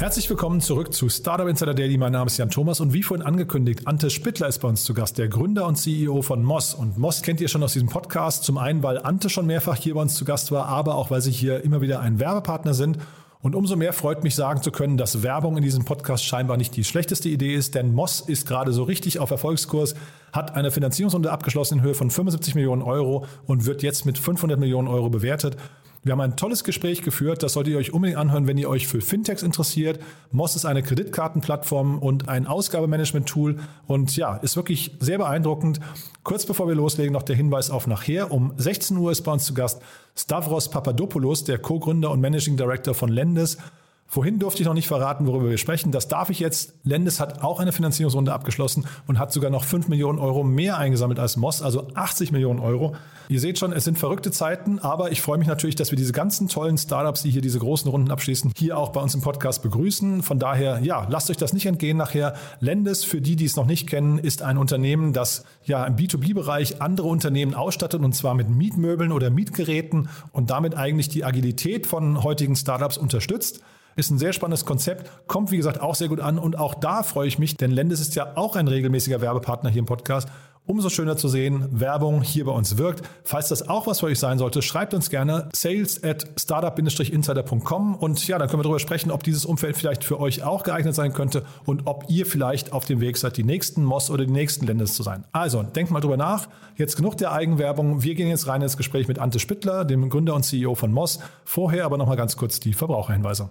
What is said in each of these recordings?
Herzlich willkommen zurück zu Startup Insider Daily. Mein Name ist Jan Thomas und wie vorhin angekündigt, Ante Spittler ist bei uns zu Gast, der Gründer und CEO von Moss. Und Moss kennt ihr schon aus diesem Podcast. Zum einen, weil Ante schon mehrfach hier bei uns zu Gast war, aber auch, weil sie hier immer wieder ein Werbepartner sind. Und umso mehr freut mich sagen zu können, dass Werbung in diesem Podcast scheinbar nicht die schlechteste Idee ist, denn Moss ist gerade so richtig auf Erfolgskurs, hat eine Finanzierungsrunde abgeschlossen in Höhe von 75 Millionen Euro und wird jetzt mit 500 Millionen Euro bewertet. Wir haben ein tolles Gespräch geführt, das solltet ihr euch unbedingt anhören, wenn ihr euch für Fintechs interessiert. Moss ist eine Kreditkartenplattform und ein Ausgabemanagement-Tool und ja, ist wirklich sehr beeindruckend. Kurz bevor wir loslegen, noch der Hinweis auf nachher. Um 16 Uhr ist bei uns zu Gast Stavros Papadopoulos, der Co-Gründer und Managing Director von Lendes. Vorhin durfte ich noch nicht verraten, worüber wir sprechen. Das darf ich jetzt. Lendes hat auch eine Finanzierungsrunde abgeschlossen und hat sogar noch 5 Millionen Euro mehr eingesammelt als Moss, also 80 Millionen Euro. Ihr seht schon, es sind verrückte Zeiten, aber ich freue mich natürlich, dass wir diese ganzen tollen Startups, die hier diese großen Runden abschließen, hier auch bei uns im Podcast begrüßen. Von daher, ja, lasst euch das nicht entgehen nachher. Lendes, für die, die es noch nicht kennen, ist ein Unternehmen, das ja im B2B-Bereich andere Unternehmen ausstattet und zwar mit Mietmöbeln oder Mietgeräten und damit eigentlich die Agilität von heutigen Startups unterstützt. Ist ein sehr spannendes Konzept, kommt wie gesagt auch sehr gut an und auch da freue ich mich, denn Lendes ist ja auch ein regelmäßiger Werbepartner hier im Podcast. Umso schöner zu sehen, Werbung hier bei uns wirkt. Falls das auch was für euch sein sollte, schreibt uns gerne sales at startup-insider.com und ja, dann können wir darüber sprechen, ob dieses Umfeld vielleicht für euch auch geeignet sein könnte und ob ihr vielleicht auf dem Weg seid, die nächsten Moss oder die nächsten Lendes zu sein. Also, denkt mal drüber nach. Jetzt genug der Eigenwerbung. Wir gehen jetzt rein ins Gespräch mit Ante Spittler, dem Gründer und CEO von Moss. Vorher aber nochmal ganz kurz die Verbraucherhinweise.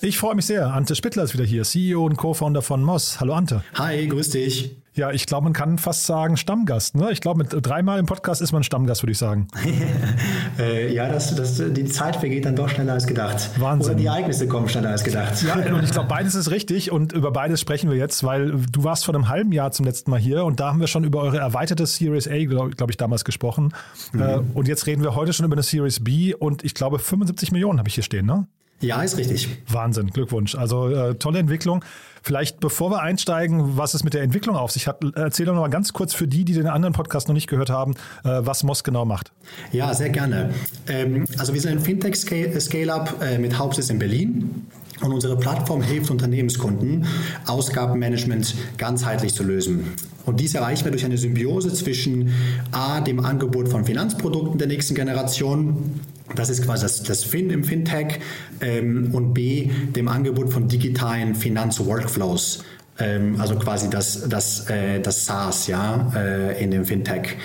Ich freue mich sehr. Ante Spittler ist wieder hier, CEO und Co-Founder von Moss. Hallo Ante. Hi, grüß dich. Ja, ich glaube, man kann fast sagen Stammgast. Ne? Ich glaube, mit dreimal im Podcast ist man Stammgast, würde ich sagen. äh, ja, das, das, die Zeit vergeht dann doch schneller als gedacht. Wahnsinn. Oder die Ereignisse kommen schneller als gedacht. Ja, und ich glaube, beides ist richtig und über beides sprechen wir jetzt, weil du warst vor einem halben Jahr zum letzten Mal hier und da haben wir schon über eure erweiterte Series A, glaube glaub ich, damals gesprochen. Mhm. Äh, und jetzt reden wir heute schon über eine Series B und ich glaube 75 Millionen habe ich hier stehen, ne? Ja, ist richtig. Wahnsinn, Glückwunsch. Also äh, tolle Entwicklung. Vielleicht bevor wir einsteigen, was es mit der Entwicklung auf sich hat, erzähl doch noch mal ganz kurz für die, die den anderen Podcast noch nicht gehört haben, äh, was Moss genau macht. Ja, sehr gerne. Ähm, also wir sind ein Fintech-Scale-Up äh, mit Hauptsitz in Berlin. Und unsere Plattform hilft Unternehmenskunden, Ausgabenmanagement ganzheitlich zu lösen. Und dies erreichen wir durch eine Symbiose zwischen A, dem Angebot von Finanzprodukten der nächsten Generation, das ist quasi das, das Fin im Fintech, ähm, und B, dem Angebot von digitalen Finanzworkflows. Ähm, also quasi das, das, äh, das SaaS ja, äh, in dem Fintech.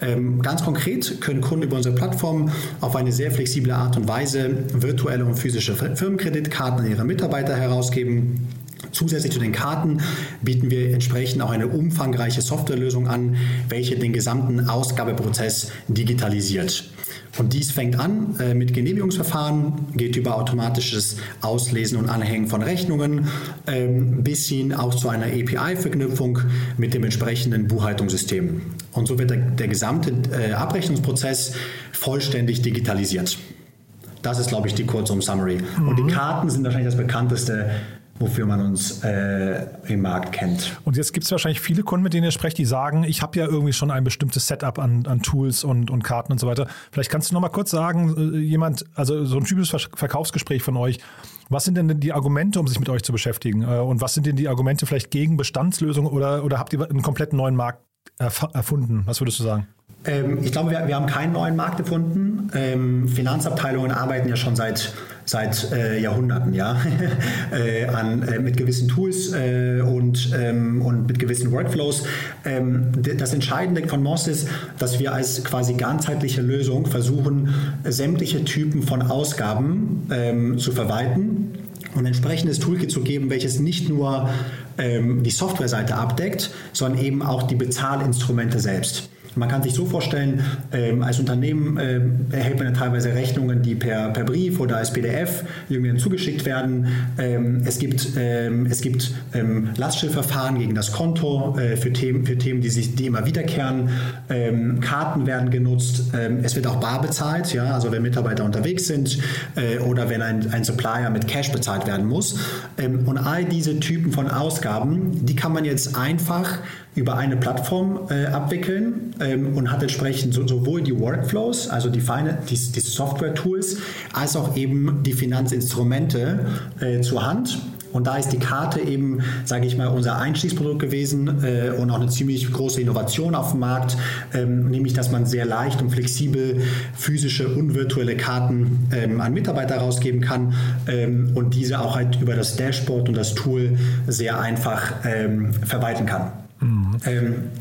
Ähm, ganz konkret können Kunden über unsere Plattform auf eine sehr flexible Art und Weise virtuelle und physische Firmenkreditkarten an ihre Mitarbeiter herausgeben. Zusätzlich zu den Karten bieten wir entsprechend auch eine umfangreiche Softwarelösung an, welche den gesamten Ausgabeprozess digitalisiert. Und dies fängt an äh, mit Genehmigungsverfahren, geht über automatisches Auslesen und Anhängen von Rechnungen ähm, bis hin auch zu einer API-Verknüpfung mit dem entsprechenden Buchhaltungssystem. Und so wird der, der gesamte äh, Abrechnungsprozess vollständig digitalisiert. Das ist, glaube ich, die kurzum Summary. Mhm. Und die Karten sind wahrscheinlich das bekannteste wofür man uns äh, im Markt kennt. Und jetzt gibt es wahrscheinlich viele Kunden, mit denen ihr sprecht, die sagen, ich habe ja irgendwie schon ein bestimmtes Setup an, an Tools und, und Karten und so weiter. Vielleicht kannst du noch mal kurz sagen, äh, jemand, also so ein typisches Verkaufsgespräch von euch, was sind denn die Argumente, um sich mit euch zu beschäftigen? Äh, und was sind denn die Argumente vielleicht gegen Bestandslösungen oder, oder habt ihr einen komplett neuen Markt erfunden? Was würdest du sagen? Ähm, ich glaube, wir, wir, haben keinen neuen Markt gefunden. Ähm, Finanzabteilungen arbeiten ja schon seit seit äh, Jahrhunderten, ja, äh, an, äh, mit gewissen Tools äh, und, ähm, und mit gewissen Workflows. Ähm, das Entscheidende von Moss ist, dass wir als quasi ganzheitliche Lösung versuchen, sämtliche Typen von Ausgaben ähm, zu verwalten und entsprechendes Toolkit zu geben, welches nicht nur ähm, die Softwareseite abdeckt, sondern eben auch die Bezahlinstrumente selbst. Man kann sich so vorstellen, ähm, als Unternehmen äh, erhält man ja teilweise Rechnungen, die per, per Brief oder als PDF irgendwie zugeschickt werden. Ähm, es gibt, ähm, es gibt ähm, Lastschriftverfahren gegen das Konto äh, für, Themen, für Themen, die, sich, die immer wiederkehren. Ähm, Karten werden genutzt. Ähm, es wird auch bar bezahlt, ja, also wenn Mitarbeiter unterwegs sind äh, oder wenn ein, ein Supplier mit Cash bezahlt werden muss. und all diese Typen von Ausgaben, die kann man jetzt einfach über eine Plattform äh, abwickeln ähm, und hat entsprechend so, sowohl die Workflows, also die, die, die Software-Tools, als auch eben die Finanzinstrumente äh, zur Hand. Und da ist die Karte eben, sage ich mal, unser Einstiegsprodukt gewesen äh, und auch eine ziemlich große Innovation auf dem Markt, ähm, nämlich dass man sehr leicht und flexibel physische und virtuelle Karten ähm, an Mitarbeiter rausgeben kann ähm, und diese auch halt über das Dashboard und das Tool sehr einfach ähm, verwalten kann. Mhm.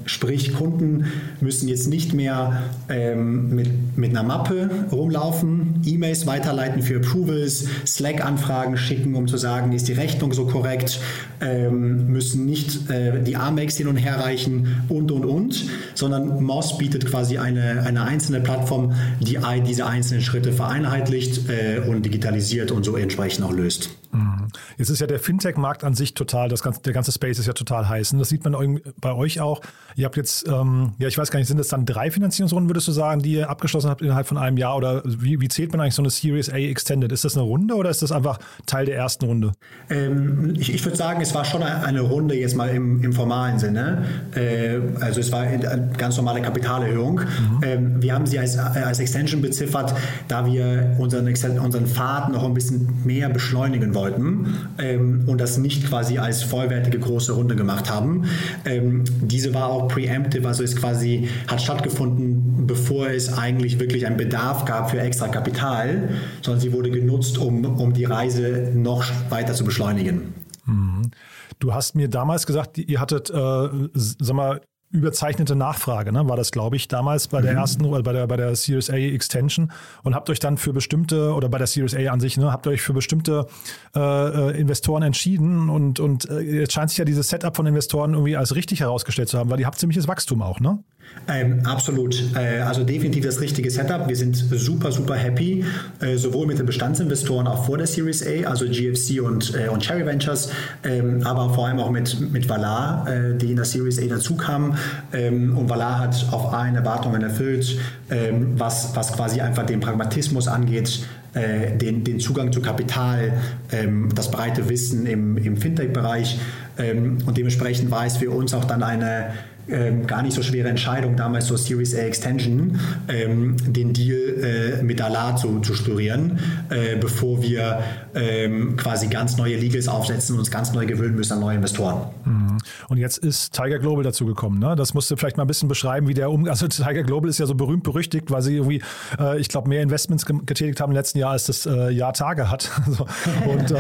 Sprich, Kunden müssen jetzt nicht mehr ähm, mit, mit einer Mappe rumlaufen, E-Mails weiterleiten für Approvals, Slack-Anfragen schicken, um zu sagen, ist die Rechnung so korrekt, ähm, müssen nicht äh, die Amex hin und her reichen und, und, und, sondern Moss bietet quasi eine, eine einzelne Plattform, die diese einzelnen Schritte vereinheitlicht äh, und digitalisiert und so entsprechend auch löst. Mhm. Jetzt ist ja der Fintech-Markt an sich total, das ganze, der ganze Space ist ja total heiß. Und das sieht man bei euch auch. Ihr habt jetzt, ähm, ja, ich weiß gar nicht, sind das dann drei Finanzierungsrunden, würdest du sagen, die ihr abgeschlossen habt innerhalb von einem Jahr? Oder wie, wie zählt man eigentlich so eine Series A Extended? Ist das eine Runde oder ist das einfach Teil der ersten Runde? Ähm, ich, ich würde sagen, es war schon eine Runde jetzt mal im, im formalen Sinne. Äh, also es war eine ganz normale Kapitalerhöhung. Mhm. Ähm, wir haben sie als, als Extension beziffert, da wir unseren, unseren Pfad noch ein bisschen mehr beschleunigen wollten ähm, und das nicht quasi als vollwertige große Runde gemacht haben. Ähm, diese war auch preemptive, also ist quasi, hat stattgefunden, bevor es eigentlich wirklich einen Bedarf gab für extra Kapital, sondern sie wurde genutzt, um, um die Reise noch weiter zu beschleunigen. Mhm. Du hast mir damals gesagt, ihr hattet, äh, sag mal, überzeichnete Nachfrage, ne? war das, glaube ich, damals bei der mhm. ersten, bei der, bei der Series A Extension und habt euch dann für bestimmte, oder bei der Series A an sich, ne, habt euch für bestimmte äh, äh, Investoren entschieden und, und äh, jetzt scheint sich ja dieses Setup von Investoren irgendwie als richtig herausgestellt zu haben, weil ihr habt ziemliches Wachstum auch, ne? Ähm, absolut. Äh, also definitiv das richtige Setup. Wir sind super, super happy, äh, sowohl mit den Bestandsinvestoren auch vor der Series A, also GFC und, äh, und Cherry Ventures, ähm, aber vor allem auch mit, mit Valar, äh, die in der Series A dazu kamen. Ähm, und Valar hat auf allen Erwartungen erfüllt, ähm, was, was quasi einfach den Pragmatismus angeht, äh, den, den Zugang zu Kapital, ähm, das breite Wissen im, im Fintech-Bereich. Ähm, und dementsprechend war es für uns auch dann eine ähm, gar nicht so schwere Entscheidung, damals so Series A Extension, ähm, den Deal äh, mit Alar zu, zu sturieren, äh, bevor wir ähm, quasi ganz neue Legals aufsetzen und uns ganz neu gewöhnen müssen an neue Investoren. Mhm. Und jetzt ist Tiger Global dazu gekommen. Ne? Das musst du vielleicht mal ein bisschen beschreiben, wie der um. Also Tiger Global ist ja so berühmt berüchtigt, weil sie irgendwie, äh, ich glaube, mehr Investments getätigt haben im letzten Jahr, als das äh, Jahr Tage hat. Und äh,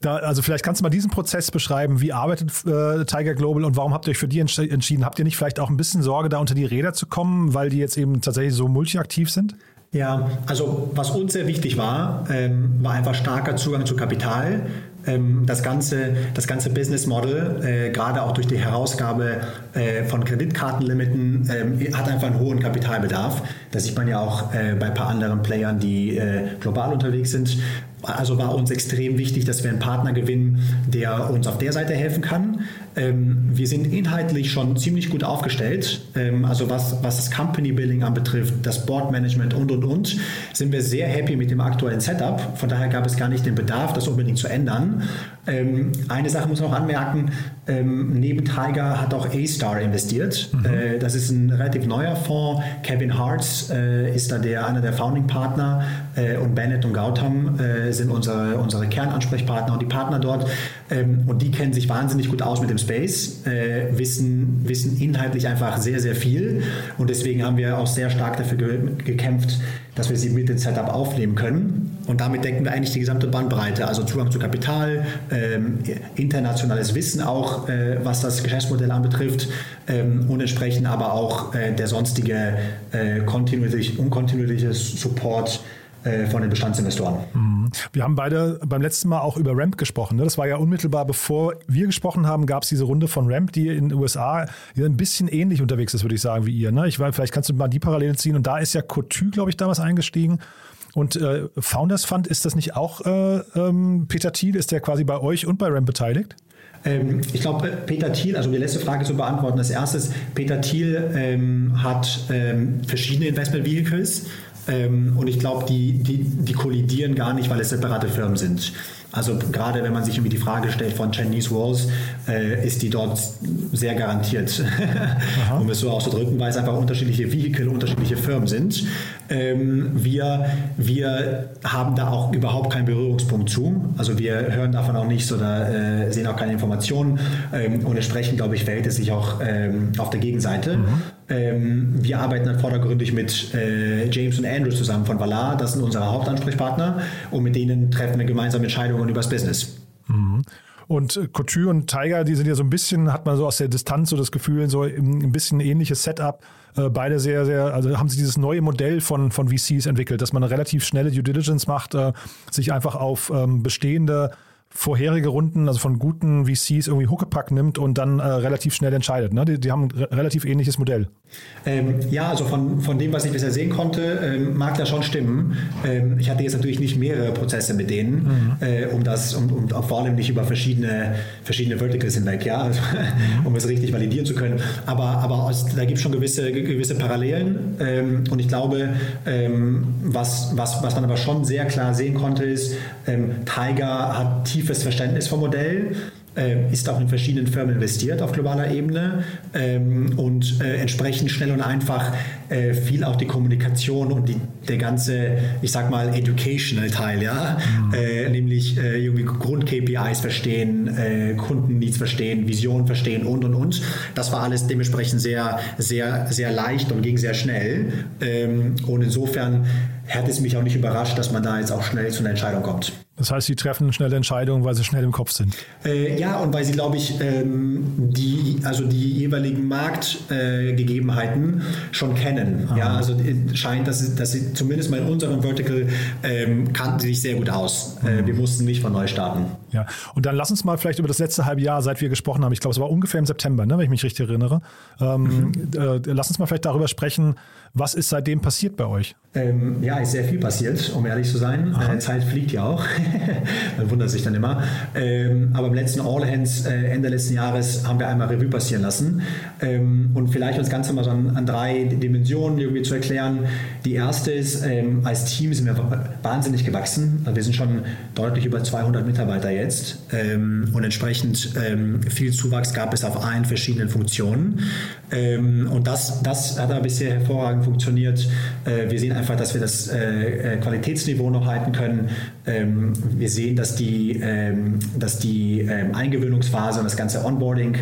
da, also vielleicht kannst du mal diesen Prozess beschreiben. Wie arbeitet äh, Tiger Global und warum habt ihr euch für die entsch entschieden? Habt ihr nicht vielleicht auch ein bisschen Sorge, da unter die Räder zu kommen, weil die jetzt eben tatsächlich so multiaktiv sind? Ja, also was uns sehr wichtig war, ähm, war einfach starker Zugang zu Kapital. Ähm, das, ganze, das ganze Business Model, äh, gerade auch durch die Herausgabe äh, von Kreditkartenlimiten, äh, hat einfach einen hohen Kapitalbedarf. Das sieht man ja auch äh, bei ein paar anderen Playern, die äh, global unterwegs sind. Also war uns extrem wichtig, dass wir einen Partner gewinnen, der uns auf der Seite helfen kann. Ähm, wir sind inhaltlich schon ziemlich gut aufgestellt. Ähm, also was, was das Company Building anbetrifft, das Board Management und und und, sind wir sehr happy mit dem aktuellen Setup. Von daher gab es gar nicht den Bedarf, das unbedingt zu ändern. Ähm, eine Sache muss man noch anmerken, ähm, neben Tiger hat auch A-Star investiert. Mhm. Äh, das ist ein relativ neuer Fonds. Kevin Hartz äh, ist da der, einer der Founding-Partner äh, und Bennett und Gautam äh, sind unsere, unsere Kernansprechpartner und die Partner dort. Ähm, und die kennen sich wahnsinnig gut aus mit dem Space, äh, wissen, wissen inhaltlich einfach sehr, sehr viel. Und deswegen haben wir auch sehr stark dafür ge gekämpft, dass wir sie mit dem Setup aufnehmen können. Und damit decken wir eigentlich die gesamte Bandbreite, also Zugang zu Kapital, ähm, internationales Wissen auch, äh, was das Geschäftsmodell anbetrifft ähm, und entsprechend aber auch äh, der sonstige äh, kontinuierlich, unkontinuierliche Support von den Bestandsinvestoren. Mhm. Wir haben beide beim letzten Mal auch über Ramp gesprochen. Ne? Das war ja unmittelbar bevor wir gesprochen haben, gab es diese Runde von Ramp, die in den USA ein bisschen ähnlich unterwegs ist, würde ich sagen, wie ihr. Ne? Ich, vielleicht kannst du mal die Parallele ziehen. Und da ist ja Cotu, glaube ich, damals eingestiegen. Und äh, Founders Fund, ist das nicht auch äh, ähm, Peter Thiel? Ist der quasi bei euch und bei Ramp beteiligt? Ähm, ich glaube, Peter Thiel, also um die letzte Frage zu beantworten, als erstes, Peter Thiel ähm, hat ähm, verschiedene Investment Vehicles ähm, und ich glaube, die, die, die kollidieren gar nicht, weil es separate Firmen sind. Also gerade wenn man sich irgendwie die Frage stellt von Chinese Walls, äh, ist die dort sehr garantiert, um es so auszudrücken, weil es einfach unterschiedliche Vehikel, unterschiedliche Firmen sind. Ähm, wir, wir haben da auch überhaupt keinen Berührungspunkt zu. Also wir hören davon auch nichts oder äh, sehen auch keine Informationen. Ähm, und entsprechend, glaube ich, verhält es sich auch ähm, auf der Gegenseite. Mhm. Ähm, wir arbeiten dann vordergründig mit äh, James und Andrew zusammen von Valar. Das sind unsere Hauptansprechpartner. Und mit denen treffen wir gemeinsam Entscheidungen über das Business. Mhm. Und äh, Couture und Tiger, die sind ja so ein bisschen, hat man so aus der Distanz so das Gefühl, so ein bisschen ähnliches Setup. Äh, beide sehr, sehr, also haben sie dieses neue Modell von, von VCs entwickelt, dass man eine relativ schnelle Due Diligence macht, äh, sich einfach auf ähm, bestehende vorherige Runden, also von guten VCs irgendwie Huckepack nimmt und dann äh, relativ schnell entscheidet. Ne? Die, die haben ein relativ ähnliches Modell. Ähm, ja, also von, von dem, was ich bisher sehen konnte, ähm, mag das schon stimmen. Ähm, ich hatte jetzt natürlich nicht mehrere Prozesse mit denen, mhm. äh, um das, um, um vor allem nicht über verschiedene, verschiedene Verticals hinweg, ja, also, um es richtig validieren zu können. Aber, aber aus, da gibt es schon gewisse, gewisse Parallelen. Ähm, und ich glaube, ähm, was, was, was man aber schon sehr klar sehen konnte, ist, ähm, Tiger hat tiefes Verständnis vom Modell äh, ist auch in verschiedenen Firmen investiert auf globaler Ebene ähm, und äh, entsprechend schnell und einfach äh, viel auch die Kommunikation und die, der ganze, ich sag mal, educational Teil, ja, mhm. äh, nämlich äh, irgendwie Grund-KPIs verstehen, äh, Kundenneeds verstehen, Visionen verstehen und und und. Das war alles dementsprechend sehr, sehr, sehr leicht und ging sehr schnell. Ähm, und insofern hat es mich auch nicht überrascht, dass man da jetzt auch schnell zu einer Entscheidung kommt. Das heißt, sie treffen schnelle Entscheidungen, weil sie schnell im Kopf sind. Äh, ja, und weil sie, glaube ich, ähm, die, also die jeweiligen Marktgegebenheiten äh, schon kennen. Aha. Ja, also äh, scheint, dass sie, dass sie zumindest mal in unserem Vertical ähm, kannten sie sich sehr gut aus. Äh, mhm. wir mussten nicht von neu starten. Ja, und dann lass uns mal vielleicht über das letzte halbe Jahr, seit wir gesprochen haben, ich glaube, es war ungefähr im September, ne, wenn ich mich richtig erinnere. Ähm, mhm. Äh, lass uns mal vielleicht darüber sprechen, was ist seitdem passiert bei euch? Ähm, ja, ist sehr viel passiert, um ehrlich zu sein. Äh, Zeit fliegt ja auch. Man wundert sich dann immer. Ähm, aber im letzten All Hands äh, Ende letzten Jahres haben wir einmal Revue passieren lassen. Ähm, und vielleicht uns Ganze mal so an, an, drei Dimensionen irgendwie zu erklären. Die erste ist, ähm, als Team sind wir wahnsinnig gewachsen. Also wir sind schon deutlich über 200 Mitarbeiter jetzt. Ähm, und entsprechend ähm, viel Zuwachs gab es auf allen verschiedenen Funktionen. Und das, das hat aber bisher hervorragend funktioniert. Äh, wir sehen einfach, dass wir das äh, äh, Qualitätsniveau noch halten können. Ähm, wir sehen, dass die, ähm, dass die ähm, Eingewöhnungsphase und das ganze Onboarding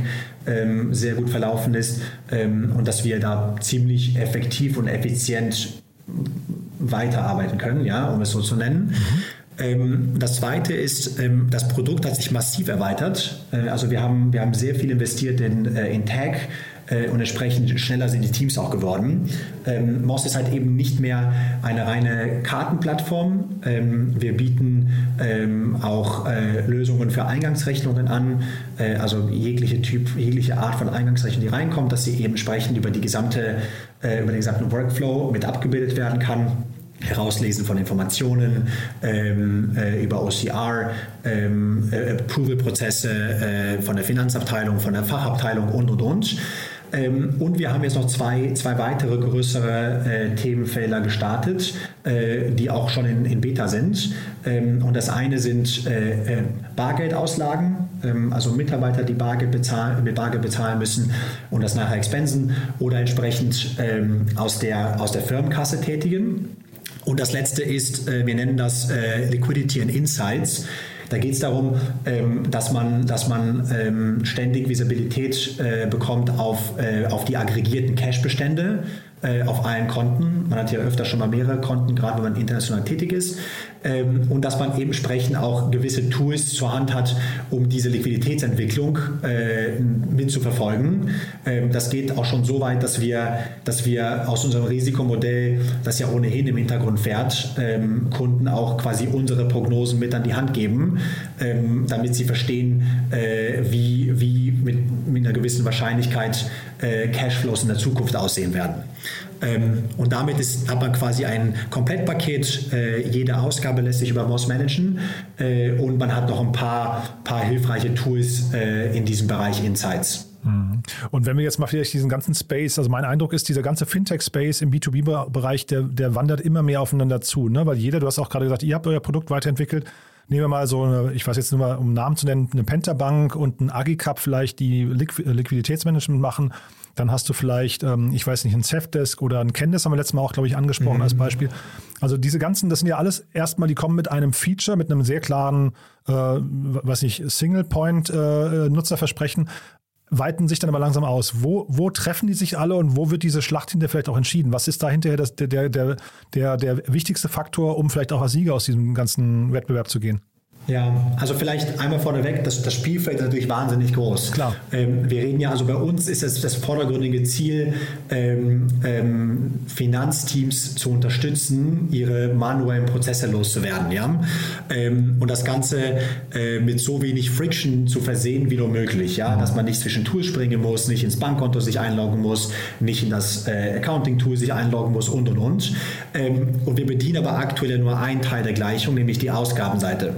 ähm, sehr gut verlaufen ist ähm, und dass wir da ziemlich effektiv und effizient weiterarbeiten können, ja, um es so zu nennen. Mhm. Das zweite ist, das Produkt hat sich massiv erweitert. Äh, also wir haben, wir haben sehr viel investiert in, in Tag, äh, und entsprechend schneller sind die Teams auch geworden. Ähm, Moss ist halt eben nicht mehr eine reine Kartenplattform. Ähm, wir bieten ähm, auch äh, Lösungen für Eingangsrechnungen an, äh, also jegliche Typ, jegliche Art von Eingangsrechnung, die reinkommt, dass sie eben entsprechend über die gesamte, äh, über den gesamten Workflow mit abgebildet werden kann. Herauslesen von Informationen ähm, äh, über OCR, ähm, äh, Approval-Prozesse äh, von der Finanzabteilung, von der Fachabteilung und und und. Ähm, und wir haben jetzt noch zwei, zwei weitere größere äh, Themenfelder gestartet, äh, die auch schon in, in Beta sind. Ähm, und das eine sind äh, äh Bargeldauslagen, ähm, also Mitarbeiter, die Bargeld bezahlen, mit Bargeld bezahlen müssen und das nachher expensen oder entsprechend ähm, aus, der, aus der Firmenkasse tätigen. Und das letzte ist, äh, wir nennen das äh, Liquidity and Insights. Da geht es darum, ähm, dass man, dass man ähm, ständig Visibilität äh, bekommt auf, äh, auf die aggregierten Cash-Bestände äh, auf allen Konten. Man hat ja öfter schon mal mehrere Konten, gerade wenn man international tätig ist. Ähm, und dass man eben entsprechend auch gewisse Tools zur Hand hat, um diese Liquiditätsentwicklung äh, mitzuverfolgen. Ähm, das geht auch schon so weit, dass wir, dass wir aus unserem Risikomodell, das ja ohnehin im Hintergrund fährt, ähm, Kunden auch quasi unsere Prognosen mit an die Hand geben, damit sie verstehen, äh, wie, wie mit, mit einer gewissen Wahrscheinlichkeit äh, Cashflows in der Zukunft aussehen werden. Ähm, und damit ist, hat man quasi ein Komplettpaket. Äh, jede Ausgabe lässt sich über Moss managen äh, und man hat noch ein paar, paar hilfreiche Tools äh, in diesem Bereich Insights. Mhm. Und wenn wir jetzt mal vielleicht diesen ganzen Space, also mein Eindruck ist, dieser ganze Fintech-Space im B2B-Bereich, der, der wandert immer mehr aufeinander zu, ne? weil jeder, du hast auch gerade gesagt, ihr habt euer Produkt weiterentwickelt, nehmen wir mal so eine, ich weiß jetzt nur mal, um Namen zu nennen, eine Pentabank und ein Agicap vielleicht, die Liquiditätsmanagement machen. Dann hast du vielleicht, ähm, ich weiß nicht, ein Safdesk oder ein Candice haben wir letztes Mal auch, glaube ich, angesprochen mhm. als Beispiel. Also diese ganzen, das sind ja alles erstmal, die kommen mit einem Feature, mit einem sehr klaren, äh, was ich, Single-Point-Nutzerversprechen. Äh, weiten sich dann aber langsam aus. Wo, wo treffen die sich alle und wo wird diese Schlacht hinterher vielleicht auch entschieden? Was ist da hinterher das, der, der, der, der wichtigste Faktor, um vielleicht auch als Sieger aus diesem ganzen Wettbewerb zu gehen? Ja, also vielleicht einmal vorneweg, das, das Spielfeld ist natürlich wahnsinnig groß. Klar. Ähm, wir reden ja, also bei uns ist es das vordergründige Ziel, ähm, ähm, Finanzteams zu unterstützen, ihre manuellen Prozesse loszuwerden. Ja? Ähm, und das Ganze äh, mit so wenig Friction zu versehen wie nur möglich. Ja? Dass man nicht zwischen Tools springen muss, nicht ins Bankkonto sich einloggen muss, nicht in das äh, Accounting-Tool sich einloggen muss und und und. Ähm, und wir bedienen aber aktuell nur einen Teil der Gleichung, nämlich die Ausgabenseite.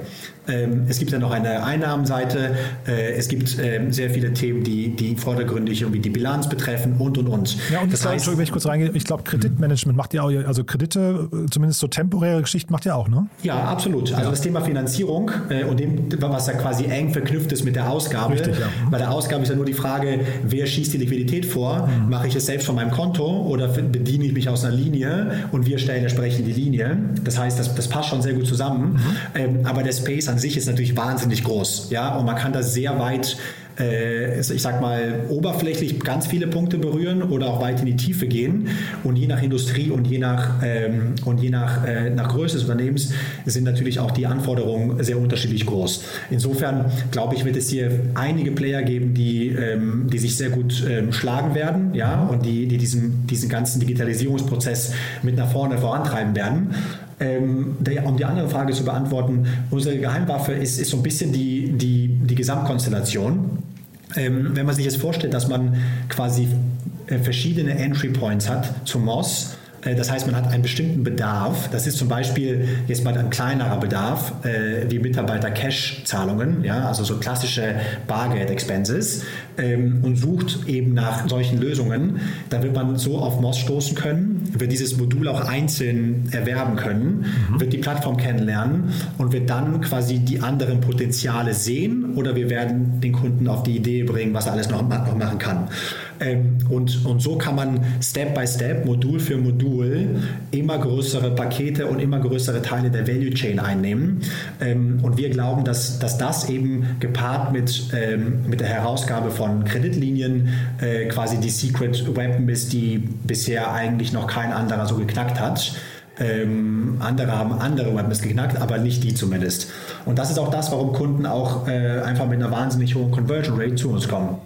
Ähm, es gibt ja noch eine Einnahmenseite. Äh, es gibt ähm, sehr viele Themen, die, die vordergründig irgendwie die Bilanz betreffen und und und. Ja, und das heißt, wenn ich kurz reingehe, ich glaube, Kreditmanagement macht ja auch, also Kredite, äh, zumindest so temporäre Geschichten macht ja auch, ne? Ja, absolut. Also ja. das Thema Finanzierung äh, und dem, was ja quasi eng verknüpft ist mit der Ausgabe. Richtig, ja. Mhm. Bei der Ausgabe ist ja nur die Frage, wer schießt die Liquidität vor? Mhm. Mache ich es selbst von meinem Konto oder bediene ich mich aus einer Linie und wir stellen entsprechend die Linie? Das heißt, das, das passt schon sehr gut zusammen. Mhm. Ähm, aber der Space an an sich ist natürlich wahnsinnig groß. Ja, und man kann da sehr weit äh, ich sag mal, oberflächlich ganz viele Punkte berühren oder auch weit in die Tiefe gehen. Und je nach Industrie und je nach, ähm, und je nach, äh, nach Größe des Unternehmens sind natürlich auch die Anforderungen sehr unterschiedlich groß. Insofern glaube ich, wird es hier einige Player geben, die, ähm, die sich sehr gut ähm, schlagen werden ja, und die, die diesen, diesen ganzen Digitalisierungsprozess mit nach vorne vorantreiben werden. Ähm, der, um die andere Frage zu beantworten, unsere Geheimwaffe ist, ist so ein bisschen die, die, die Gesamtkonstellation. Ähm, wenn man sich jetzt vorstellt, dass man quasi äh, verschiedene Entry Points hat zum Moss, äh, das heißt, man hat einen bestimmten Bedarf. Das ist zum Beispiel jetzt mal ein kleinerer Bedarf, äh, wie Mitarbeiter-Cash-Zahlungen, ja, also so klassische Bargeld-Expenses ähm, und sucht eben nach solchen Lösungen. Da wird man so auf Moss stoßen können, wird dieses Modul auch einzeln erwerben können, mhm. wird die Plattform kennenlernen und wird dann quasi die anderen Potenziale sehen oder wir werden den Kunden auf die Idee bringen, was er alles noch, noch machen kann. Ähm, und, und so kann man Step by Step, Modul für Modul, immer größere Pakete und immer größere Teile der Value Chain einnehmen. Ähm, und wir glauben, dass, dass das eben gepaart mit, ähm, mit der Herausgabe von Kreditlinien äh, quasi die Secret Weapon ist, die bisher eigentlich noch kein anderer so geknackt hat. Ähm, andere haben andere Weapons geknackt, aber nicht die zumindest. Und das ist auch das, warum Kunden auch äh, einfach mit einer wahnsinnig hohen Conversion Rate zu uns kommen.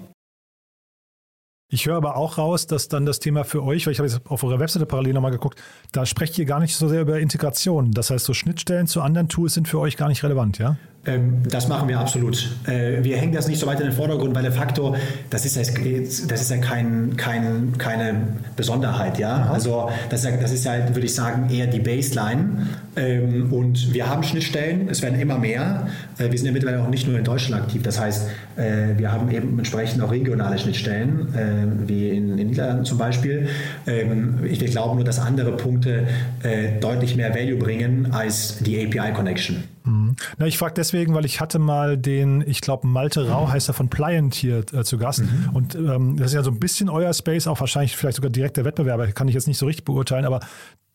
Ich höre aber auch raus, dass dann das Thema für euch, weil ich habe jetzt auf eurer Webseite parallel nochmal geguckt, da sprecht ihr gar nicht so sehr über Integration. Das heißt, so Schnittstellen zu anderen Tools sind für euch gar nicht relevant, ja? Ähm, das machen wir absolut. Äh, wir hängen das nicht so weit in den Vordergrund, weil de facto, das ist, das ist ja kein, kein, keine Besonderheit. Ja? Also das ist, ja, das ist ja, würde ich sagen, eher die Baseline. Ähm, und wir haben Schnittstellen, es werden immer mehr. Äh, wir sind ja mittlerweile auch nicht nur in Deutschland aktiv. Das heißt, äh, wir haben eben entsprechend auch regionale Schnittstellen, wie in, in Niederlanden zum Beispiel. Ähm, ich glaube nur, dass andere Punkte deutlich mehr Value bringen als die API-Connection. Mhm. Na, ich frage deswegen, weil ich hatte mal den, ich glaube, Malte Rau heißt er von Pliant hier äh, zu Gast. Mhm. Und ähm, das ist ja so ein bisschen euer Space, auch wahrscheinlich vielleicht sogar direkt der Wettbewerber, kann ich jetzt nicht so richtig beurteilen, aber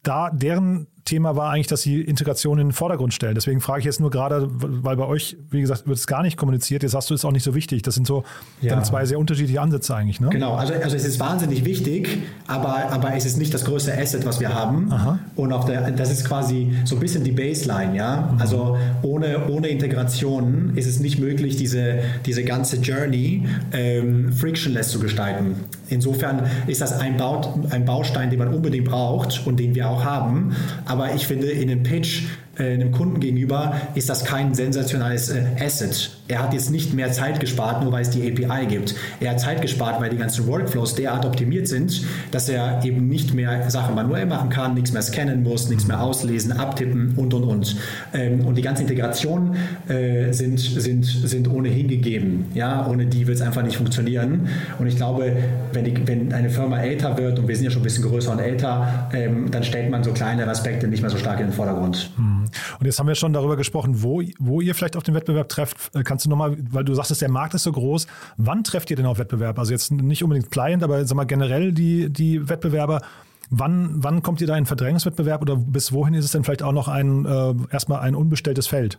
da deren Thema war eigentlich, dass sie Integration in den Vordergrund stellen. Deswegen frage ich jetzt nur gerade, weil bei euch, wie gesagt, wird es gar nicht kommuniziert. Jetzt sagst du, es ist auch nicht so wichtig. Das sind so ja. zwei sehr unterschiedliche Ansätze eigentlich. Ne? Genau, also, also es ist wahnsinnig wichtig, aber, aber es ist nicht das größte Asset, was wir haben. Aha. Und auf der, das ist quasi so ein bisschen die Baseline. Ja? Mhm. Also ohne, ohne Integration ist es nicht möglich, diese, diese ganze Journey ähm, frictionless zu gestalten. Insofern ist das ein, Bau, ein Baustein, den man unbedingt braucht und den wir auch haben. Aber ich finde, in dem Pitch äh, einem Kunden gegenüber ist das kein sensationales äh, Asset. Er hat jetzt nicht mehr Zeit gespart, nur weil es die API gibt. Er hat Zeit gespart, weil die ganzen Workflows derart optimiert sind, dass er eben nicht mehr Sachen manuell machen kann, nichts mehr scannen muss, nichts mehr auslesen, abtippen und und und. Ähm, und die ganzen Integrationen äh, sind, sind, sind ohnehin gegeben. Ja? Ohne die wird es einfach nicht funktionieren. Und ich glaube, wenn, die, wenn eine Firma älter wird, und wir sind ja schon ein bisschen größer und älter, ähm, dann stellt man so kleine Aspekte nicht mehr so stark in den Vordergrund. Hm. Und jetzt haben wir schon darüber gesprochen, wo, wo ihr vielleicht auf den Wettbewerb trefft. Äh, kannst du nochmal, weil du sagtest, der Markt ist so groß, wann trefft ihr denn auf Wettbewerb? Also jetzt nicht unbedingt Client, aber sag mal generell die, die Wettbewerber. Wann, wann kommt ihr da in Verdrängungswettbewerb oder bis wohin ist es denn vielleicht auch noch ein, äh, erstmal ein unbestelltes Feld?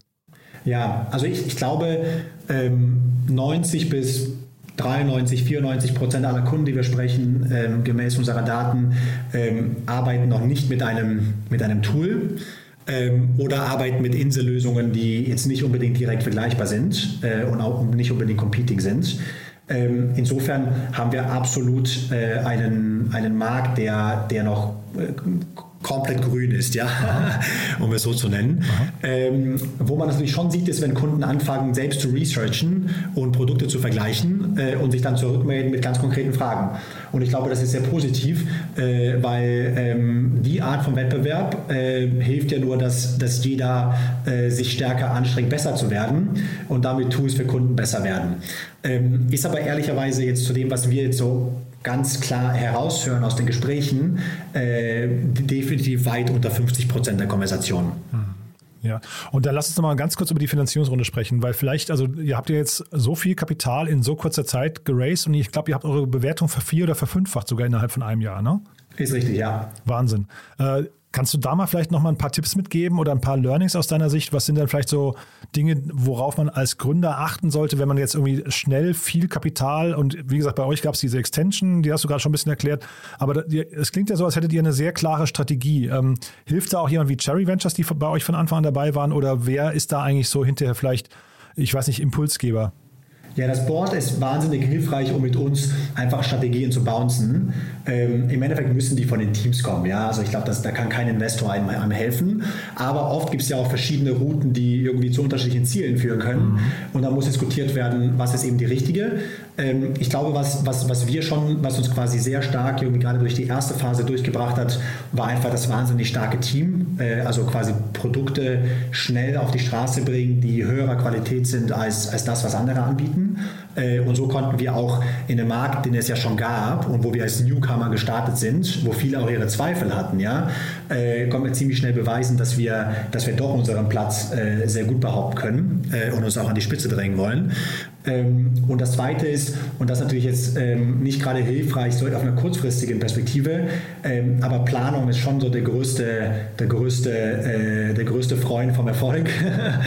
Ja, also ich, ich glaube, ähm, 90 bis 93, 94 Prozent aller Kunden, die wir sprechen, ähm, gemäß unserer Daten, ähm, arbeiten noch nicht mit einem, mit einem Tool ähm, oder arbeiten mit Insellösungen, die jetzt nicht unbedingt direkt vergleichbar sind äh, und auch nicht unbedingt competing sind. Ähm, insofern haben wir absolut äh, einen, einen Markt, der, der noch äh, komplett grün ist, ja, um es so zu nennen. Ähm, wo man natürlich schon sieht, ist, wenn Kunden anfangen, selbst zu researchen und Produkte zu vergleichen äh, und sich dann zurückmelden mit ganz konkreten Fragen. Und ich glaube, das ist sehr positiv, äh, weil ähm, die Art von Wettbewerb äh, hilft ja nur, dass, dass jeder äh, sich stärker anstrengt, besser zu werden und damit Tools für Kunden besser werden. Ähm, ist aber ehrlicherweise jetzt zu dem, was wir jetzt so ganz klar heraushören aus den Gesprächen, äh, definitiv weit unter 50 Prozent der Konversationen. Hm. Ja, und dann lass uns noch mal ganz kurz über die Finanzierungsrunde sprechen, weil vielleicht, also ihr habt ja jetzt so viel Kapital in so kurzer Zeit geraced und ich glaube, ihr habt eure Bewertung vervier- oder verfünffacht sogar innerhalb von einem Jahr, ne? Ist richtig, ja. Wahnsinn. Äh, Kannst du da mal vielleicht noch mal ein paar Tipps mitgeben oder ein paar Learnings aus deiner Sicht? Was sind dann vielleicht so Dinge, worauf man als Gründer achten sollte, wenn man jetzt irgendwie schnell viel Kapital und wie gesagt, bei euch gab es diese Extension, die hast du gerade schon ein bisschen erklärt, aber es klingt ja so, als hättet ihr eine sehr klare Strategie. Ähm, hilft da auch jemand wie Cherry Ventures, die bei euch von Anfang an dabei waren oder wer ist da eigentlich so hinterher vielleicht, ich weiß nicht, Impulsgeber? Ja, das Board ist wahnsinnig hilfreich, um mit uns einfach Strategien zu bouncen. Ähm, Im Endeffekt müssen die von den Teams kommen. Ja? Also ich glaube, da kann kein Investor einem, einem helfen. Aber oft gibt es ja auch verschiedene Routen, die irgendwie zu unterschiedlichen Zielen führen können. Mhm. Und da muss diskutiert werden, was ist eben die richtige. Ähm, ich glaube, was, was, was wir schon, was uns quasi sehr stark irgendwie gerade durch die erste Phase durchgebracht hat, war einfach das wahnsinnig starke Team. Äh, also quasi Produkte schnell auf die Straße bringen, die höherer Qualität sind als, als das, was andere anbieten. Äh, und so konnten wir auch in einem Markt, den es ja schon gab und wo wir als Newcomer gestartet sind, wo viele auch ihre Zweifel hatten, ja, äh, konnten wir ziemlich schnell beweisen, dass wir, dass wir doch unseren Platz äh, sehr gut behaupten können und uns auch an die Spitze drängen wollen. Ähm, und das Zweite ist, und das ist natürlich jetzt ähm, nicht gerade hilfreich, so auf einer kurzfristigen Perspektive, ähm, aber Planung ist schon so der größte, der größte, der größte Freund vom Erfolg,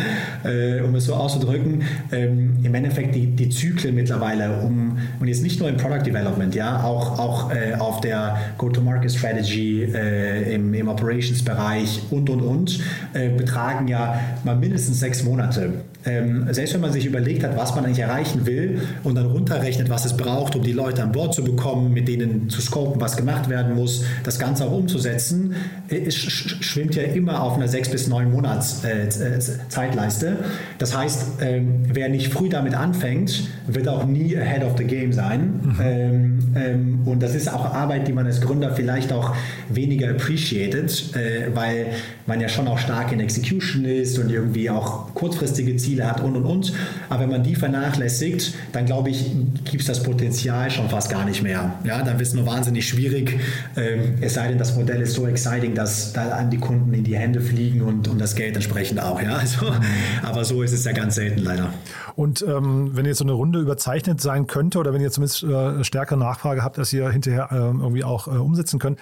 um es so auszudrücken. Im Endeffekt die die, Zyklen mittlerweile um, und jetzt nicht nur im Product Development, ja, auch, auch äh, auf der Go-to-Market Strategy, äh, im, im Operations-Bereich und, und, und, äh, betragen ja mal mindestens sechs Monate. Ähm, selbst wenn man sich überlegt hat, was man eigentlich erreichen will und dann runterrechnet, was es braucht, um die Leute an Bord zu bekommen, mit denen zu scopen, was gemacht werden muss, das Ganze auch umzusetzen, äh, es schwimmt ja immer auf einer sechs bis neun Monats äh, äh Zeitleiste. Das heißt, ähm, wer nicht früh damit anfängt, wird auch nie ahead of the game sein. Mhm. Ähm, ähm, und das ist auch Arbeit, die man als Gründer vielleicht auch weniger appreciated, äh, weil man ja schon auch stark in Execution ist und irgendwie auch kurzfristige Ziele hat und und und. Aber wenn man die vernachlässigt, dann glaube ich, gibt es das Potenzial schon fast gar nicht mehr. Ja, dann wird es nur wahnsinnig schwierig, ähm, es sei denn, das Modell ist so exciting, dass da an die Kunden in die Hände fliegen und, und das Geld entsprechend auch. Ja? Also, aber so ist es ja ganz selten leider. Und ähm, wenn jetzt so eine Runde überzeichnet sein könnte oder wenn ihr zumindest äh, stärkere Nachfrage habt, dass ihr hinterher äh, irgendwie auch äh, umsetzen könnt,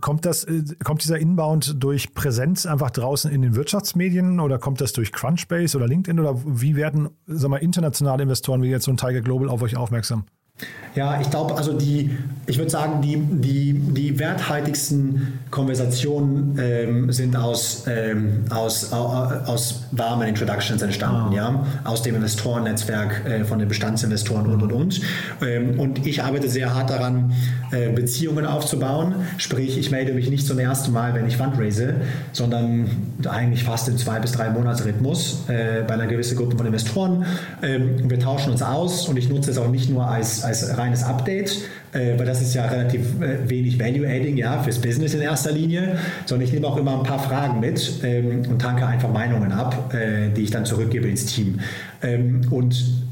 Kommt, das, äh, kommt dieser Inbound durch Präsenz einfach draußen in den Wirtschaftsmedien oder kommt das durch Crunchbase oder LinkedIn oder wie werden sag mal, internationale Investoren wie jetzt so ein Tiger Global auf euch aufmerksam? Ja, ich glaube, also die, ich würde sagen, die, die, die werthaltigsten Konversationen ähm, sind aus, ähm, aus, aus warmen Introductions entstanden, ah. ja, aus dem Investorennetzwerk äh, von den Bestandsinvestoren und und und. Ähm, und ich arbeite sehr hart daran, äh, Beziehungen aufzubauen. Sprich, ich melde mich nicht zum ersten Mal, wenn ich fundraise, sondern eigentlich fast im zwei bis drei Monatsrhythmus äh, bei einer gewissen Gruppe von Investoren. Ähm, wir tauschen uns aus und ich nutze es auch nicht nur als als reines Update, äh, weil das ist ja relativ äh, wenig Value-Adding ja, fürs Business in erster Linie, sondern ich nehme auch immer ein paar Fragen mit ähm, und tanke einfach Meinungen ab, äh, die ich dann zurückgebe ins Team. Ähm, und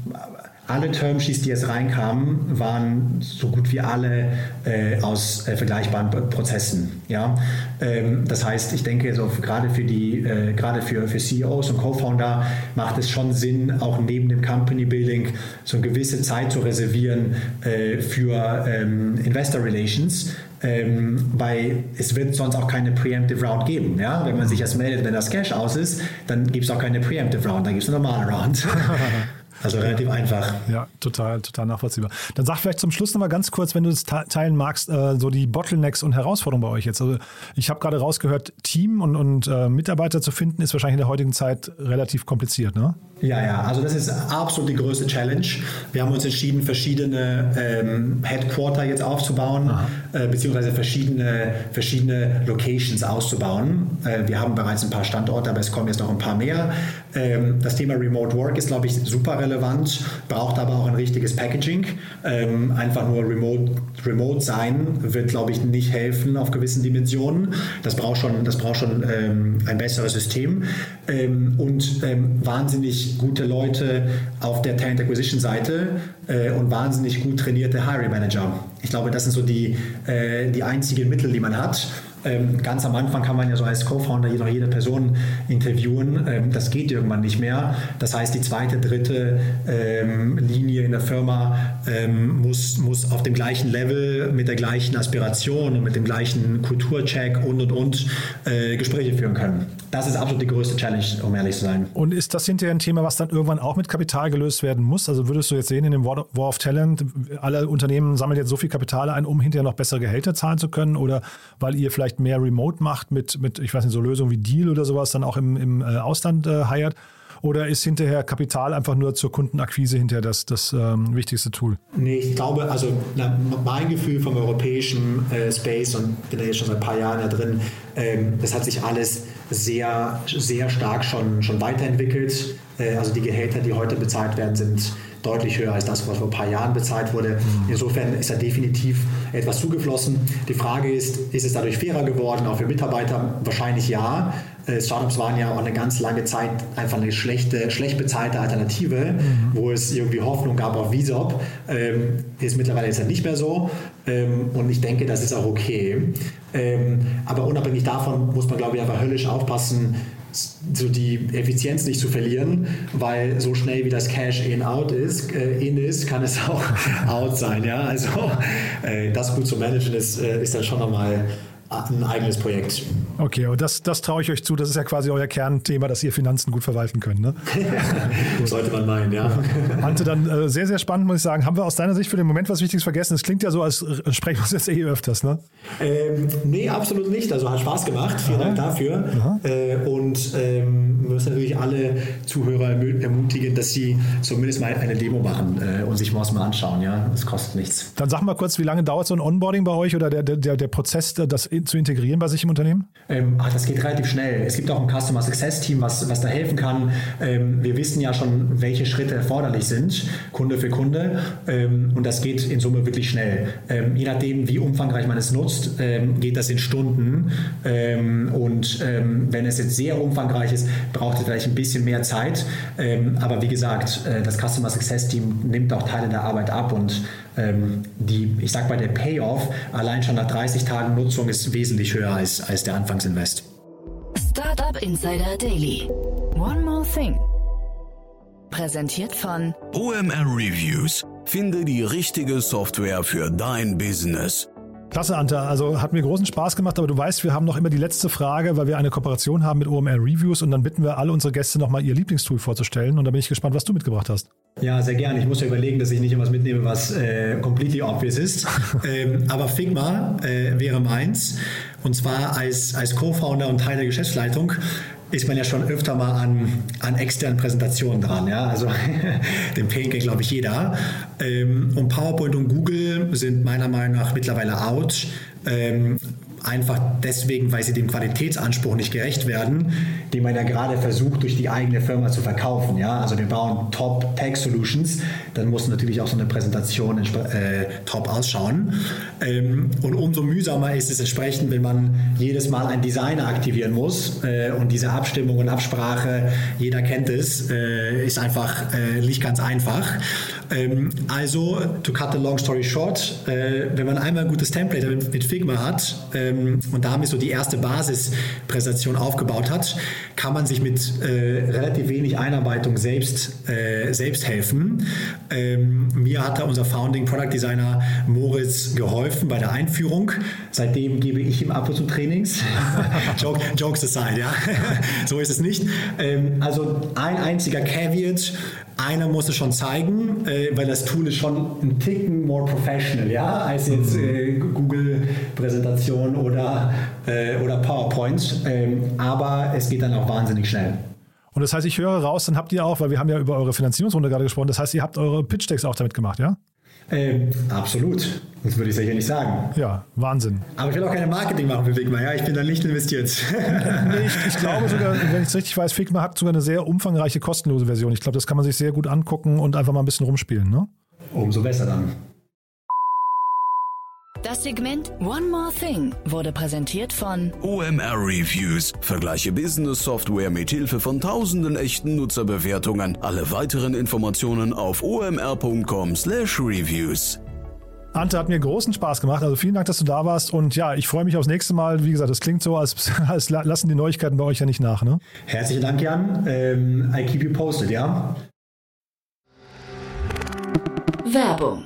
alle Termsheets, die jetzt reinkamen, waren so gut wie alle äh, aus äh, vergleichbaren Prozessen. Ja? Ähm, das heißt, ich denke, so gerade für die, äh, gerade für, für CEOs und Co-Founder macht es schon Sinn, auch neben dem Company Building so eine gewisse Zeit zu reservieren äh, für ähm, Investor Relations. Ähm, weil es wird sonst auch keine Preemptive Round geben. Ja? Wenn man sich erst meldet, wenn das Cash aus ist, dann gibt es auch keine Preemptive Round, dann gibt es eine normale Round. Also relativ einfach. Ja, total, total nachvollziehbar. Dann sag vielleicht zum Schluss nochmal ganz kurz, wenn du es teilen magst, äh, so die Bottlenecks und Herausforderungen bei euch jetzt. Also ich habe gerade rausgehört, Team und, und äh, Mitarbeiter zu finden, ist wahrscheinlich in der heutigen Zeit relativ kompliziert, ne? Ja, ja, also das ist absolut die größte Challenge. Wir haben uns entschieden, verschiedene ähm, Headquarter jetzt aufzubauen, äh, beziehungsweise verschiedene, verschiedene Locations auszubauen. Äh, wir haben bereits ein paar Standorte, aber es kommen jetzt noch ein paar mehr. Ähm, das Thema Remote Work ist, glaube ich, super relevant, braucht aber auch ein richtiges Packaging. Ähm, einfach nur remote, remote sein wird, glaube ich, nicht helfen auf gewissen Dimensionen. Das braucht schon, das braucht schon ähm, ein besseres System ähm, und ähm, gute Leute auf der Talent Acquisition Seite äh, und wahnsinnig gut trainierte Hiring Manager. Ich glaube, das sind so die, äh, die einzigen Mittel, die man hat. Ähm, ganz am Anfang kann man ja so als Co-Founder noch jede Person interviewen. Ähm, das geht irgendwann nicht mehr. Das heißt, die zweite, dritte ähm, Linie in der Firma ähm, muss, muss auf dem gleichen Level, mit der gleichen Aspiration und mit dem gleichen Kulturcheck und und und äh, Gespräche führen können. Das ist absolut die größte Challenge, um ehrlich zu sein. Und ist das hinterher ein Thema, was dann irgendwann auch mit Kapital gelöst werden muss? Also würdest du jetzt sehen in dem War of Talent, alle Unternehmen sammeln jetzt so viel Kapital ein, um hinterher noch bessere Gehälter zahlen zu können? Oder weil ihr vielleicht vielleicht mehr remote macht mit, mit ich weiß nicht, so Lösungen wie Deal oder sowas dann auch im, im äh, Ausland äh, hired? Oder ist hinterher Kapital einfach nur zur Kundenakquise hinterher das, das ähm, wichtigste Tool? Nee, ich glaube, also na, mein Gefühl vom europäischen äh, Space und bin da jetzt schon seit ein paar Jahren da drin, ähm, das hat sich alles sehr, sehr stark schon, schon weiterentwickelt. Äh, also die Gehälter, die heute bezahlt werden, sind deutlich höher als das, was vor ein paar Jahren bezahlt wurde. Mhm. Insofern ist da definitiv etwas zugeflossen. Die Frage ist, ist es dadurch fairer geworden, auch für Mitarbeiter? Wahrscheinlich ja. Äh, Startups waren ja auch eine ganz lange Zeit einfach eine schlechte, schlecht bezahlte Alternative, mhm. wo es irgendwie Hoffnung gab auf Visop. Ähm, ist mittlerweile jetzt nicht mehr so. Ähm, und ich denke, das ist auch okay. Ähm, aber unabhängig davon muss man, glaube ich, einfach höllisch aufpassen, so die Effizienz nicht zu verlieren, weil so schnell wie das Cash in out ist, äh, in ist, kann es auch out sein. Ja? Also äh, das gut zu managen ist, äh, ist dann schon nochmal ein eigenes Projekt. Okay, und das, das traue ich euch zu. Das ist ja quasi euer Kernthema, dass ihr Finanzen gut verwalten könnt. Ne? Sollte man meinen, ja. Ante, dann äh, sehr, sehr spannend, muss ich sagen. Haben wir aus deiner Sicht für den Moment was Wichtiges vergessen? Es klingt ja so, als sprechen wir uns jetzt eh öfters, ne? Ähm, nee, absolut nicht. Also hat Spaß gemacht. Vielen. Dank dafür. Äh, und ähm, wir müssen natürlich alle Zuhörer ermutigen, dass sie zumindest mal eine Demo machen äh, und sich Moss mal anschauen. Ja, das kostet nichts. Dann sag mal kurz, wie lange dauert so ein Onboarding bei euch oder der, der, der Prozess, das zu integrieren bei sich im Unternehmen? Ähm, ach, das geht relativ schnell. Es gibt auch ein Customer Success Team, was, was da helfen kann. Ähm, wir wissen ja schon, welche Schritte erforderlich sind, Kunde für Kunde. Ähm, und das geht in Summe wirklich schnell. Ähm, je nachdem, wie umfangreich man es nutzt, ähm, geht das in Stunden. Ähm, und wenn es jetzt sehr umfangreich ist, braucht es vielleicht ein bisschen mehr Zeit. aber wie gesagt, äh, das Customer Success Team nimmt auch Teile der Arbeit ab und die, ich sag mal, der Payoff allein schon nach 30 Tagen Nutzung ist wesentlich höher als, als der Anfangsinvest. Startup Insider Daily. One more thing. Präsentiert von OMR Reviews. Finde die richtige Software für dein Business. Klasse, Ante. Also hat mir großen Spaß gemacht, aber du weißt, wir haben noch immer die letzte Frage, weil wir eine Kooperation haben mit OMR Reviews und dann bitten wir alle unsere Gäste nochmal ihr Lieblingstool vorzustellen und da bin ich gespannt, was du mitgebracht hast. Ja, sehr gerne. Ich muss ja überlegen, dass ich nicht etwas mitnehme, was äh, completely obvious ist. ähm, aber Figma äh, wäre meins. Und zwar als, als Co-Founder und Teil der Geschäftsleitung ist man ja schon öfter mal an, an externen Präsentationen dran. Ja? Also den Pain kennt, glaube ich, jeder. Ähm, und PowerPoint und Google sind meiner Meinung nach mittlerweile out. Ähm, einfach deswegen, weil sie dem Qualitätsanspruch nicht gerecht werden, den man ja gerade versucht, durch die eigene Firma zu verkaufen. Ja? Also wir bauen Top-Tech-Solutions, dann muss natürlich auch so eine Präsentation äh, top ausschauen. Ähm, und umso mühsamer ist es entsprechend, wenn man jedes Mal einen Designer aktivieren muss äh, und diese Abstimmung und Absprache, jeder kennt es, äh, ist einfach äh, nicht ganz einfach. Ähm, also, to cut the long story short, äh, wenn man einmal ein gutes Template mit, Figma hat ähm, und damit so die erste Basispräsentation aufgebaut hat, kann man sich mit äh, relativ wenig Einarbeitung selbst, äh, selbst helfen. Ähm, mir hat da unser Founding Product Designer Moritz geholfen bei der Einführung. Seitdem gebe ich ihm ab und zu Trainings. Joke, jokes aside, ja. so ist es nicht. Ähm, also ein einziger Caveat, einer muss es schon zeigen, äh, weil das Tool ist schon ein Ticken more professional, ja, als jetzt äh, Google-Präsentation oder, äh, oder PowerPoint. Ähm, aber es geht dann auch wahnsinnig schnell. Und das heißt, ich höre raus, dann habt ihr auch, weil wir haben ja über eure Finanzierungsrunde gerade gesprochen, das heißt, ihr habt eure Pitch-Decks auch damit gemacht, ja? Ähm, absolut. Das würde ich sicher nicht sagen. Ja, Wahnsinn. Aber ich will auch keine Marketing machen für Figma. Ja, ich bin da nicht investiert. nee, ich, ich, glaube sogar, wenn ich es richtig weiß, Figma hat sogar eine sehr umfangreiche kostenlose Version. Ich glaube, das kann man sich sehr gut angucken und einfach mal ein bisschen rumspielen. Ne? Umso besser dann. Das Segment One More Thing wurde präsentiert von OMR Reviews. Vergleiche Business Software mit Hilfe von tausenden echten Nutzerbewertungen. Alle weiteren Informationen auf omr.com/reviews. Ante, hat mir großen Spaß gemacht. Also vielen Dank, dass du da warst. Und ja, ich freue mich aufs nächste Mal. Wie gesagt, es klingt so, als, als, lassen die Neuigkeiten bei euch ja nicht nach. Ne? Herzlichen Dank, Jan. Ähm, I keep you posted, ja? Werbung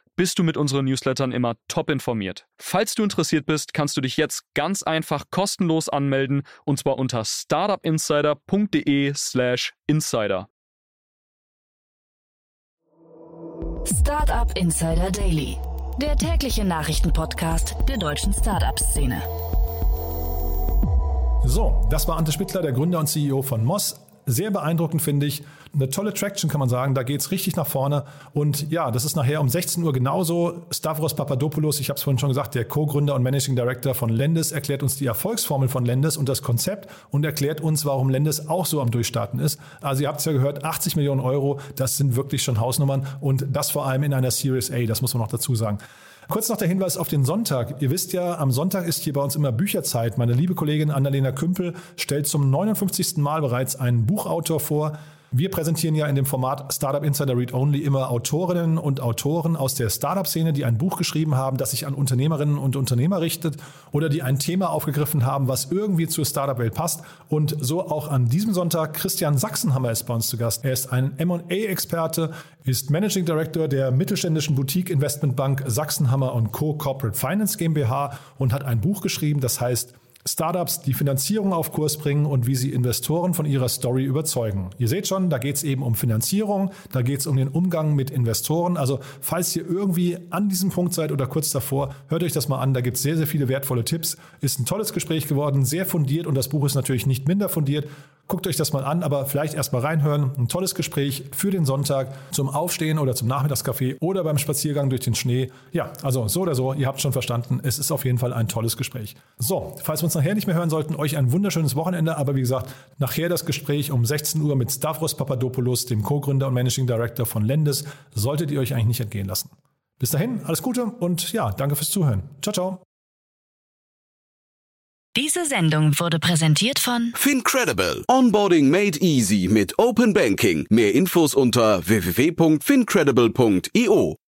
bist du mit unseren Newslettern immer top informiert. Falls du interessiert bist, kannst du dich jetzt ganz einfach kostenlos anmelden und zwar unter startupinsider.de/slash insider. Startup Insider Daily, der tägliche Nachrichtenpodcast der deutschen Startup-Szene. So, das war Ante Spittler, der Gründer und CEO von Moss sehr beeindruckend, finde ich. Eine tolle Traction, kann man sagen. Da geht es richtig nach vorne. Und ja, das ist nachher um 16 Uhr genauso. Stavros Papadopoulos, ich habe es vorhin schon gesagt, der Co-Gründer und Managing Director von Lendes, erklärt uns die Erfolgsformel von Lendes und das Konzept und erklärt uns, warum Lendes auch so am Durchstarten ist. Also ihr habt es ja gehört, 80 Millionen Euro, das sind wirklich schon Hausnummern und das vor allem in einer Series A, das muss man noch dazu sagen. Kurz noch der Hinweis auf den Sonntag. Ihr wisst ja, am Sonntag ist hier bei uns immer Bücherzeit. Meine liebe Kollegin Annalena Kümpel stellt zum 59. Mal bereits einen Buchautor vor. Wir präsentieren ja in dem Format Startup Insider Read Only immer Autorinnen und Autoren aus der Startup-Szene, die ein Buch geschrieben haben, das sich an Unternehmerinnen und Unternehmer richtet oder die ein Thema aufgegriffen haben, was irgendwie zur Startup-Welt passt. Und so auch an diesem Sonntag Christian Sachsenhammer ist bei uns zu Gast. Er ist ein M&A-Experte, ist Managing Director der mittelständischen Boutique-Investmentbank Sachsenhammer Co. Corporate Finance GmbH und hat ein Buch geschrieben, das heißt Startups die Finanzierung auf Kurs bringen und wie sie Investoren von ihrer Story überzeugen. Ihr seht schon, da geht es eben um Finanzierung, da geht es um den Umgang mit Investoren. Also falls ihr irgendwie an diesem Punkt seid oder kurz davor, hört euch das mal an. Da gibt es sehr, sehr viele wertvolle Tipps. Ist ein tolles Gespräch geworden, sehr fundiert und das Buch ist natürlich nicht minder fundiert. Guckt euch das mal an, aber vielleicht erst mal reinhören. Ein tolles Gespräch für den Sonntag zum Aufstehen oder zum Nachmittagskaffee oder beim Spaziergang durch den Schnee. Ja, also so oder so, ihr habt schon verstanden, es ist auf jeden Fall ein tolles Gespräch. So, falls wir uns nachher nicht mehr hören sollten, euch ein wunderschönes Wochenende, aber wie gesagt, nachher das Gespräch um 16 Uhr mit Stavros Papadopoulos, dem Co-Gründer und Managing Director von Lendes, solltet ihr euch eigentlich nicht entgehen lassen. Bis dahin, alles Gute und ja, danke fürs Zuhören. Ciao, ciao. Diese Sendung wurde präsentiert von Fincredible. Onboarding made easy mit Open Banking. Mehr Infos unter www.fincredible.io.